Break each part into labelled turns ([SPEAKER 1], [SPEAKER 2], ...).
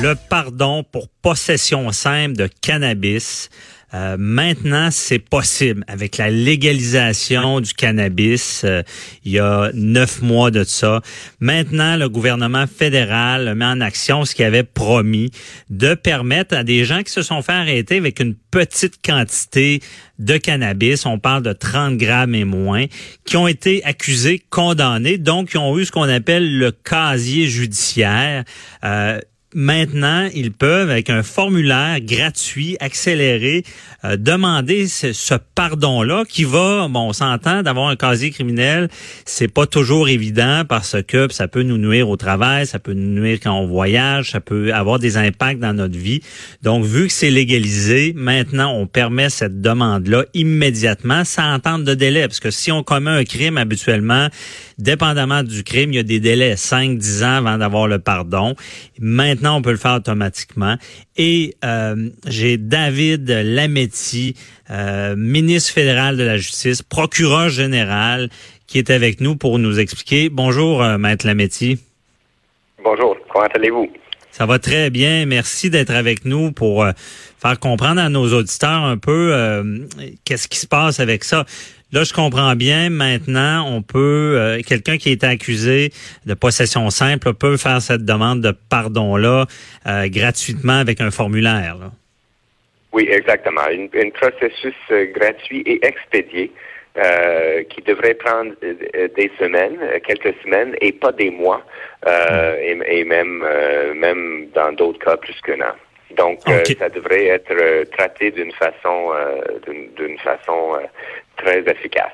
[SPEAKER 1] Le pardon pour possession simple de cannabis. Euh, maintenant, c'est possible avec la légalisation du cannabis. euh, il y a neuf mois de ça. Maintenant, le gouvernement fédéral met en action ce qu'il avait promis de permettre à des gens qui se sont fait arrêter avec une petite quantité de cannabis, on parle de 30 grammes et moins, qui ont été accusés, condamnés, donc qui ont eu ce qu'on appelle le casier judiciaire. Euh, Maintenant, ils peuvent, avec un formulaire gratuit, accéléré, euh, demander ce, ce pardon-là qui va, bon, on s'entend d'avoir un casier criminel, c'est pas toujours évident parce que ça peut nous nuire au travail, ça peut nous nuire quand on voyage, ça peut avoir des impacts dans notre vie. Donc, vu que c'est légalisé, maintenant, on permet cette demande-là immédiatement sans attendre de délai. Parce que si on commet un crime habituellement, dépendamment du crime, il y a des délais 5-10 ans avant d'avoir le pardon. Maintenant, on peut le faire automatiquement. Et euh, j'ai David Lametti, euh, ministre fédéral de la Justice, procureur général, qui est avec nous pour nous expliquer. Bonjour, euh, Maître Lametti.
[SPEAKER 2] Bonjour, comment allez-vous?
[SPEAKER 1] Ça va très bien. Merci d'être avec nous pour euh, faire comprendre à nos auditeurs un peu euh, qu'est-ce qui se passe avec ça. Là, je comprends bien. Maintenant, on peut, euh, quelqu'un qui est accusé de possession simple peut faire cette demande de pardon-là euh, gratuitement avec un formulaire. là.
[SPEAKER 2] Oui, exactement. Un processus euh, gratuit et expédié qui devrait prendre des semaines, quelques semaines, et pas des mois, euh, et, et même, même dans d'autres cas, plus qu'un an. Donc, euh, ça devrait être euh, traité d'une façon, euh, d'une- façon très efficace.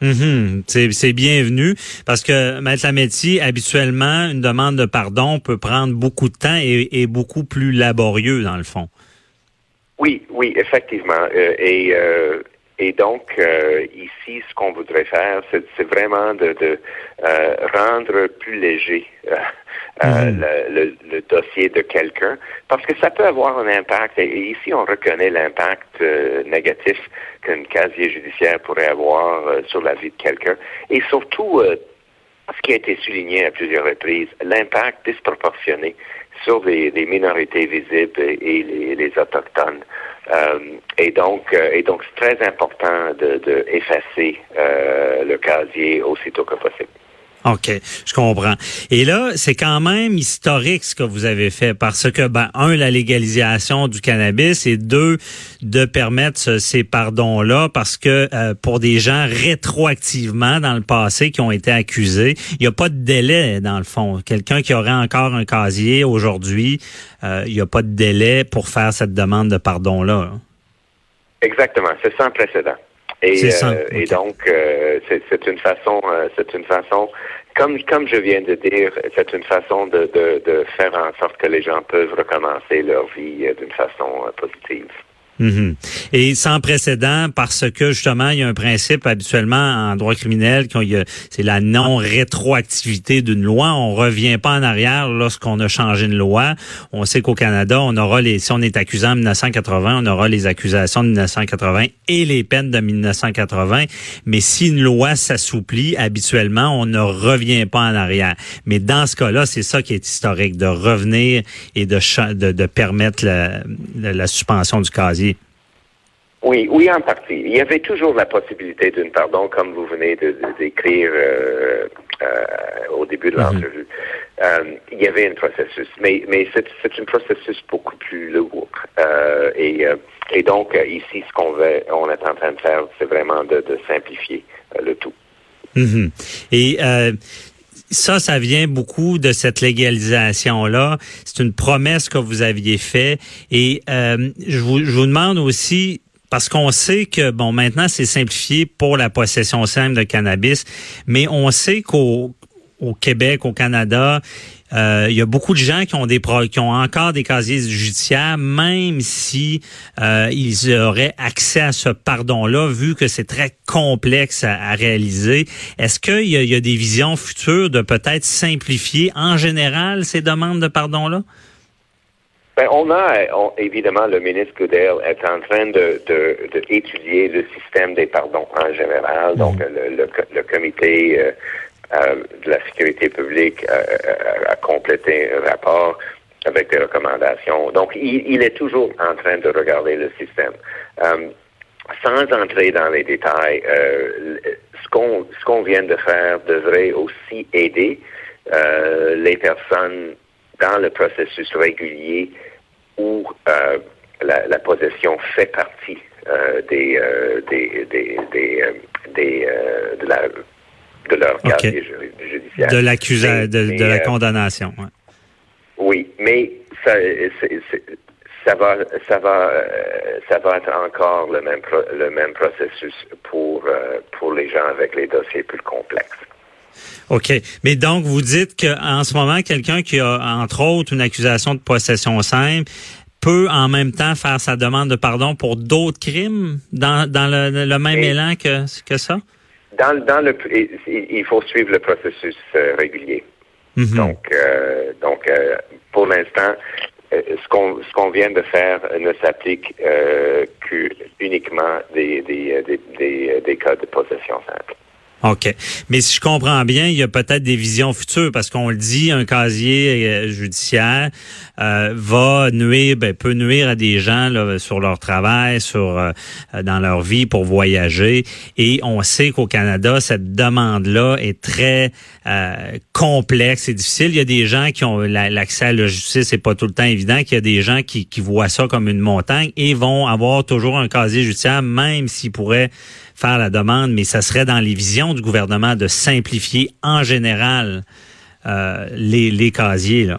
[SPEAKER 1] Mhm. C'est c'est bienvenu parce que Maître Lametti, habituellement, une demande de pardon peut prendre beaucoup de temps et, et beaucoup plus laborieux dans le fond.
[SPEAKER 2] Oui, oui, effectivement. Euh, et, euh, et donc, euh, ici, ce qu'on voudrait faire, c'est vraiment de, de euh, rendre plus léger euh, euh,
[SPEAKER 1] Mhm.
[SPEAKER 2] le, le- le dossier de quelqu'un, parce que ça peut avoir un impact. Et, ici, on reconnaît l'impact euh, négatif qu'un casier judiciaire pourrait avoir euh, sur la vie de quelqu'un. Et surtout, euh, ce qui a été souligné à plusieurs reprises, l'impact disproportionné sur les, les minorités visibles et, et les, les autochtones. Euh, et donc, euh, et donc, c'est très important de, de effacer euh, le casier aussitôt que possible.
[SPEAKER 1] OK, je comprends. Et là, c'est quand même historique ce que vous avez fait parce que, ben, un, la légalisation du cannabis et deux, de permettre ce- ces pardons-là parce que euh, pour des gens rétroactivement dans le passé qui ont été accusés, il n'y a pas de délai dans le fond. Quelqu'un qui aurait encore un casier aujourd'hui, euh, il n'y a pas de délai pour faire cette demande de pardon-là.
[SPEAKER 2] Exactement, c'est sans précédent. Et, euh, et donc, euh, c'est une façon, euh, c'est une façon, comme comme je viens de dire, c'est une façon de, de, de faire en sorte que les gens peuvent recommencer leur vie d'une façon euh,
[SPEAKER 1] Mhm. Et sans précédent parce que justement il y a un principe habituellement en droit criminel c'est la non rétroactivité d'une loi. On revient pas en arrière lorsqu'on a changé une loi. On sait qu'au Canada, on aura les si on est accusé en 1980, on aura les accusations de 1980 et les peines de 1980. Mais si une loi s'assouplit, habituellement on ne revient pas en arrière. Mais dans ce cas-là, c'est ça qui est historique de revenir et de de, de permettre la- la suspension du casier.
[SPEAKER 2] Oui, oui, en partie. Il y avait toujours la possibilité d'une pardon, comme vous venez de, de- d'écrire euh, euh, au début de l'entrevue. Euh, il y avait un processus, mais, mais c'est, c'est un processus beaucoup plus lourd. Euh, et, euh, et donc, euh, ici, ce qu'on veut, on est en train de faire, c'est vraiment de, de simplifier le tout.
[SPEAKER 1] Mhm. Et euh, ça, ça vient beaucoup de cette légalisation-là. C'est une promesse que vous aviez faite. Et euh, je, vous, je vous demande aussi, parce qu'on sait que, bon, maintenant, c'est simplifié pour la possession simple de cannabis, mais on sait qu'au au Québec, au Canada, euh, il y a beaucoup de gens qui ont encore des casiers judiciaires, même si euh, ils auraient accès à ce pardon-là, vu que c'est très complexe à, réaliser. Est-ce qu'il y, a des visions futures de peut-être simplifier en général ces demandes de pardon-là?
[SPEAKER 2] Ben, on a, évidemment, le ministre Goodell est en train de, de, le système des pardons en général. Donc, mhm. le, le, comité euh, euh, de la sécurité publique euh, a complété un rapport avec des recommandations. Donc, il, est toujours en train de regarder le système. sans entrer dans les détails, ce qu'on ce qu'on vient de faire devrait aussi aider les personnes dans le processus régulier où euh, la, la, possession fait partie euh, des, euh, des, des, des, des de, la, de leur casier judiciaire.
[SPEAKER 1] De l'accusation, de, de, la condamnation. Ouais.
[SPEAKER 2] Oui, mais ça, ça va, ça va, ça va être encore le même, le même processus pour, pour les gens avec les dossiers plus complexes.
[SPEAKER 1] OK. Mais donc, vous dites qu'en ce moment, quelqu'un qui a, entre autres, une accusation de possession simple peut en même temps faire sa demande de pardon pour d'autres crimes dans, dans le, même élan que, que ça?
[SPEAKER 2] Dans, dans le, il faut suivre le processus euh, régulier. Mm-hmm. Donc, euh, donc euh, pour l'instant, ce qu'on ce qu'on vient de faire ne s'applique qu'uniquement des, des, des, des, cas de possession simple.
[SPEAKER 1] OK. Mais si je comprends bien, il y a peut-être des visions futures parce qu'on le dit, un casier euh, judiciaire euh, va nuire, ben, peut nuire à des gens là, sur leur travail, sur euh, dans leur vie pour voyager. Et on sait qu'au Canada, cette demande-là est très complexe et difficile. Il y a des gens qui ont l'accès à la justice, c'est pas tout le temps évident. Qu'il y a des gens qui, qui voient ça comme une montagne et vont avoir toujours un casier judiciaire, même s'ils pourraient faire la demande, mais ça serait dans les visions du gouvernement de simplifier en général euh, les, les casiers. Là.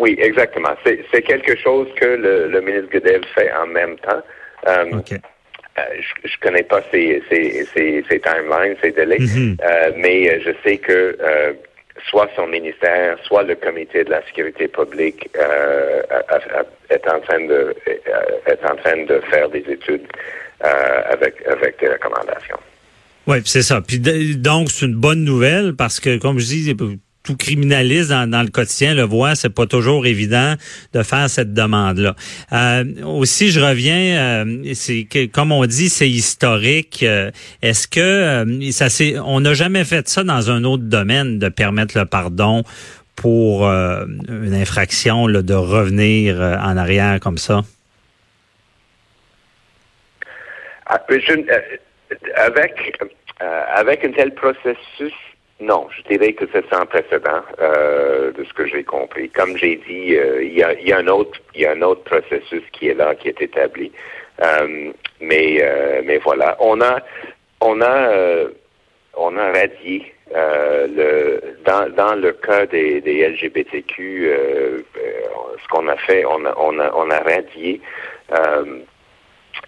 [SPEAKER 2] Oui, exactement. C'est quelque chose que le, le, ministre Goodell fait en même temps. Euh, euh je, je connais pas ses, ses, ses, ses timelines, ses délais, euh, mais je sais que euh, soit son ministère, soit le comité de la sécurité publique est en train de est en train de faire des études avec, avec des recommandations.
[SPEAKER 1] Oui, c'est ça. Puis donc, c'est une bonne nouvelle parce que, comme je dis, tout criminaliste dans, le quotidien le voit, c'est pas toujours évident de faire cette demande-là. Euh, aussi, je reviens, euh, c'est que comme on dit, c'est historique. Euh, est-ce que euh, ça c'est, on n'a jamais fait ça dans un autre domaine de permettre le pardon pour une infraction là, de revenir en arrière comme ça?
[SPEAKER 2] Ah, euh, avec, euh, avec un tel processus, non, je dirais que c'est sans précédent euh, de ce que j'ai compris. Comme j'ai dit, il, y a, y a, un autre, il y a un autre processus qui est là, qui est établi. mais, mais voilà, on a, on a, on a radié le, dans, dans le cas des, des LGBTQ, ce qu'on a fait, on a, on a, on a radié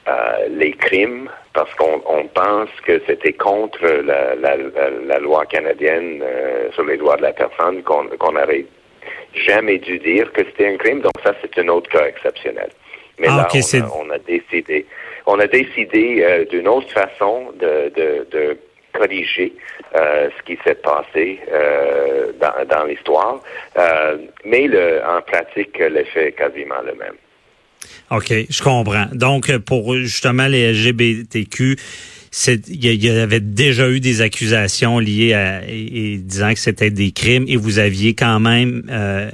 [SPEAKER 2] euh, les crimes parce qu'on on pense que c'était contre la, la, la, loi canadienne euh, sur les droits de la personne qu'on qu'on n'aurait jamais dû dire que c'était un crime. Donc ça, c'est un autre cas exceptionnel. Mais ah, là, on, a, on, a, décidé, on a décidé euh, d'une autre façon de, de, de corriger euh, ce qui s'est passé dans, dans l'histoire, mais le, en pratique, l'effet est quasiment le même.
[SPEAKER 1] OK, je comprends. Donc, pour justement les LGBTQ, il y, avait déjà eu des accusations liées à et, disant que c'était des crimes et vous aviez quand même euh,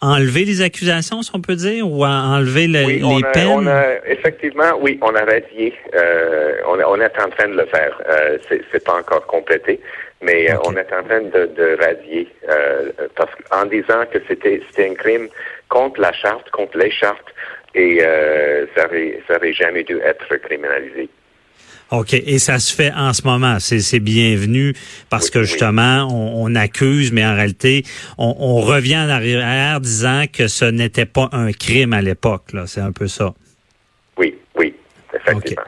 [SPEAKER 1] enlevé les accusations, si on peut dire, ou enlevé les peines?
[SPEAKER 2] On a, effectivement, oui, on a radié. Euh, on, on, est en train de le faire. Euh, c'est pas encore complété, mais euh, on est en train de, de radier euh, parce en disant que c'était c'était un crime contre la charte, contre les chartes et euh, ça n'aurait jamais dû être criminalisé.
[SPEAKER 1] OK. Et ça se fait en ce moment. C'est bienvenu parce que justement, on, accuse, mais en réalité, on, revient en arrière disant que ce n'était pas un crime à l'époque. C'est un peu ça.
[SPEAKER 2] Oui, oui, effectivement.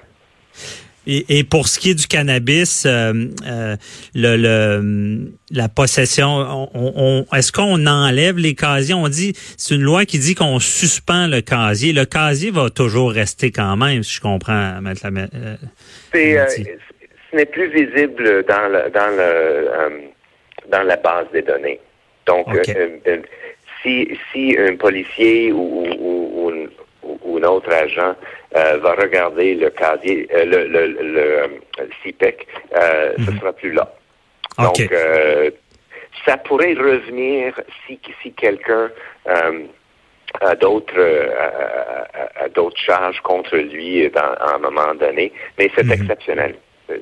[SPEAKER 1] Et, et, pour ce qui est du cannabis, euh, euh, le, le, la possession, on, on, est-ce qu'on enlève les casiers? On dit, c'est une loi qui dit qu'on suspend le casier. Le casier va toujours rester quand même, si je comprends, mettre la.
[SPEAKER 2] Euh, c'est, ce n'est plus visible dans le, dans le, dans la base des données. Donc, si, si un policier ou, ou, ou, ou un autre agent euh, va regarder le casier, euh, le, le, le, CIPEC, euh, ce mhm. sera plus là. Donc, ça pourrait revenir si, si quelqu'un a d'autres d'autres charges contre lui dans, à un moment donné, mais c'est mhm. exceptionnel.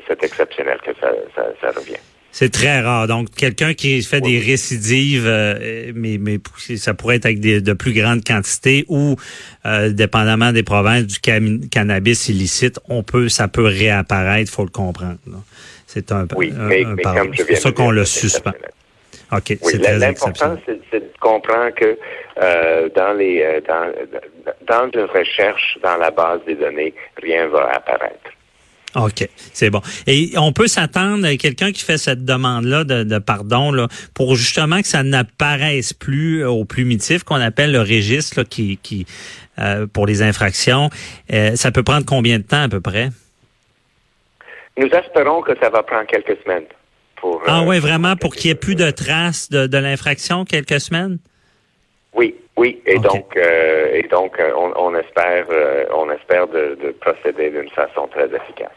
[SPEAKER 2] C'est exceptionnel que ça, ça, ça revient.
[SPEAKER 1] C'est très rare. Donc, quelqu'un qui fait des récidives, euh, mais, mais ça pourrait être avec des, de plus grandes quantités ou, euh, dépendamment des provinces, du cannabis illicite, on peut, ça peut réapparaître, faut le comprendre. C'est un,
[SPEAKER 2] oui, mais,
[SPEAKER 1] C'est pour ça qu'on le suspend. OK,
[SPEAKER 2] c'est très L'important, c'est de comprendre que euh, dans les dans, dans une recherche dans la base des données, rien va apparaître.
[SPEAKER 1] OK, c'est bon. Et on peut s'attendre à quelqu'un qui fait cette demande-là de, pardon là, pour justement que ça n'apparaisse plus au plumitif qu'on appelle le registre qui, qui euh, pour les infractions. Euh, ça peut prendre combien de temps à peu près?
[SPEAKER 2] Nous espérons que ça va prendre quelques semaines. Pour,
[SPEAKER 1] ah euh, oui, vraiment, pour qu'il n'y ait plus de traces de, l'infraction, quelques semaines?
[SPEAKER 2] Oui, oui, et donc, et donc, on, espère, on espère de procéder d'une façon très efficace.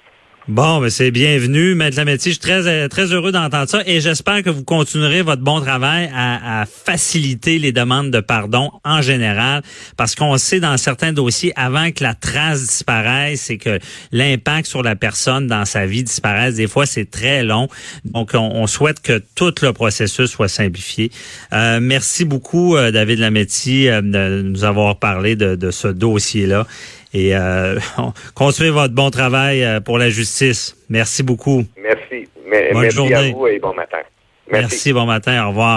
[SPEAKER 1] Bon, ben c'est bienvenu, Maître Lametti. Je suis très, euh, très heureux d'entendre ça et j'espère que vous continuerez votre bon travail à, à, faciliter les demandes de pardon en général parce qu'on sait dans certains dossiers, avant que la trace disparaisse et que l'impact sur la personne dans sa vie disparaisse, des fois c'est très long. Donc, on, souhaite que tout le processus soit simplifié. Euh, merci beaucoup, euh, David Lametti, de nous avoir parlé de, de ce dossier-là. Et euh, continuez votre bon travail euh, pour la justice. Merci beaucoup.
[SPEAKER 2] Merci. Bonne merci journée. à vous et bon matin.
[SPEAKER 1] Merci, bon matin. Au revoir.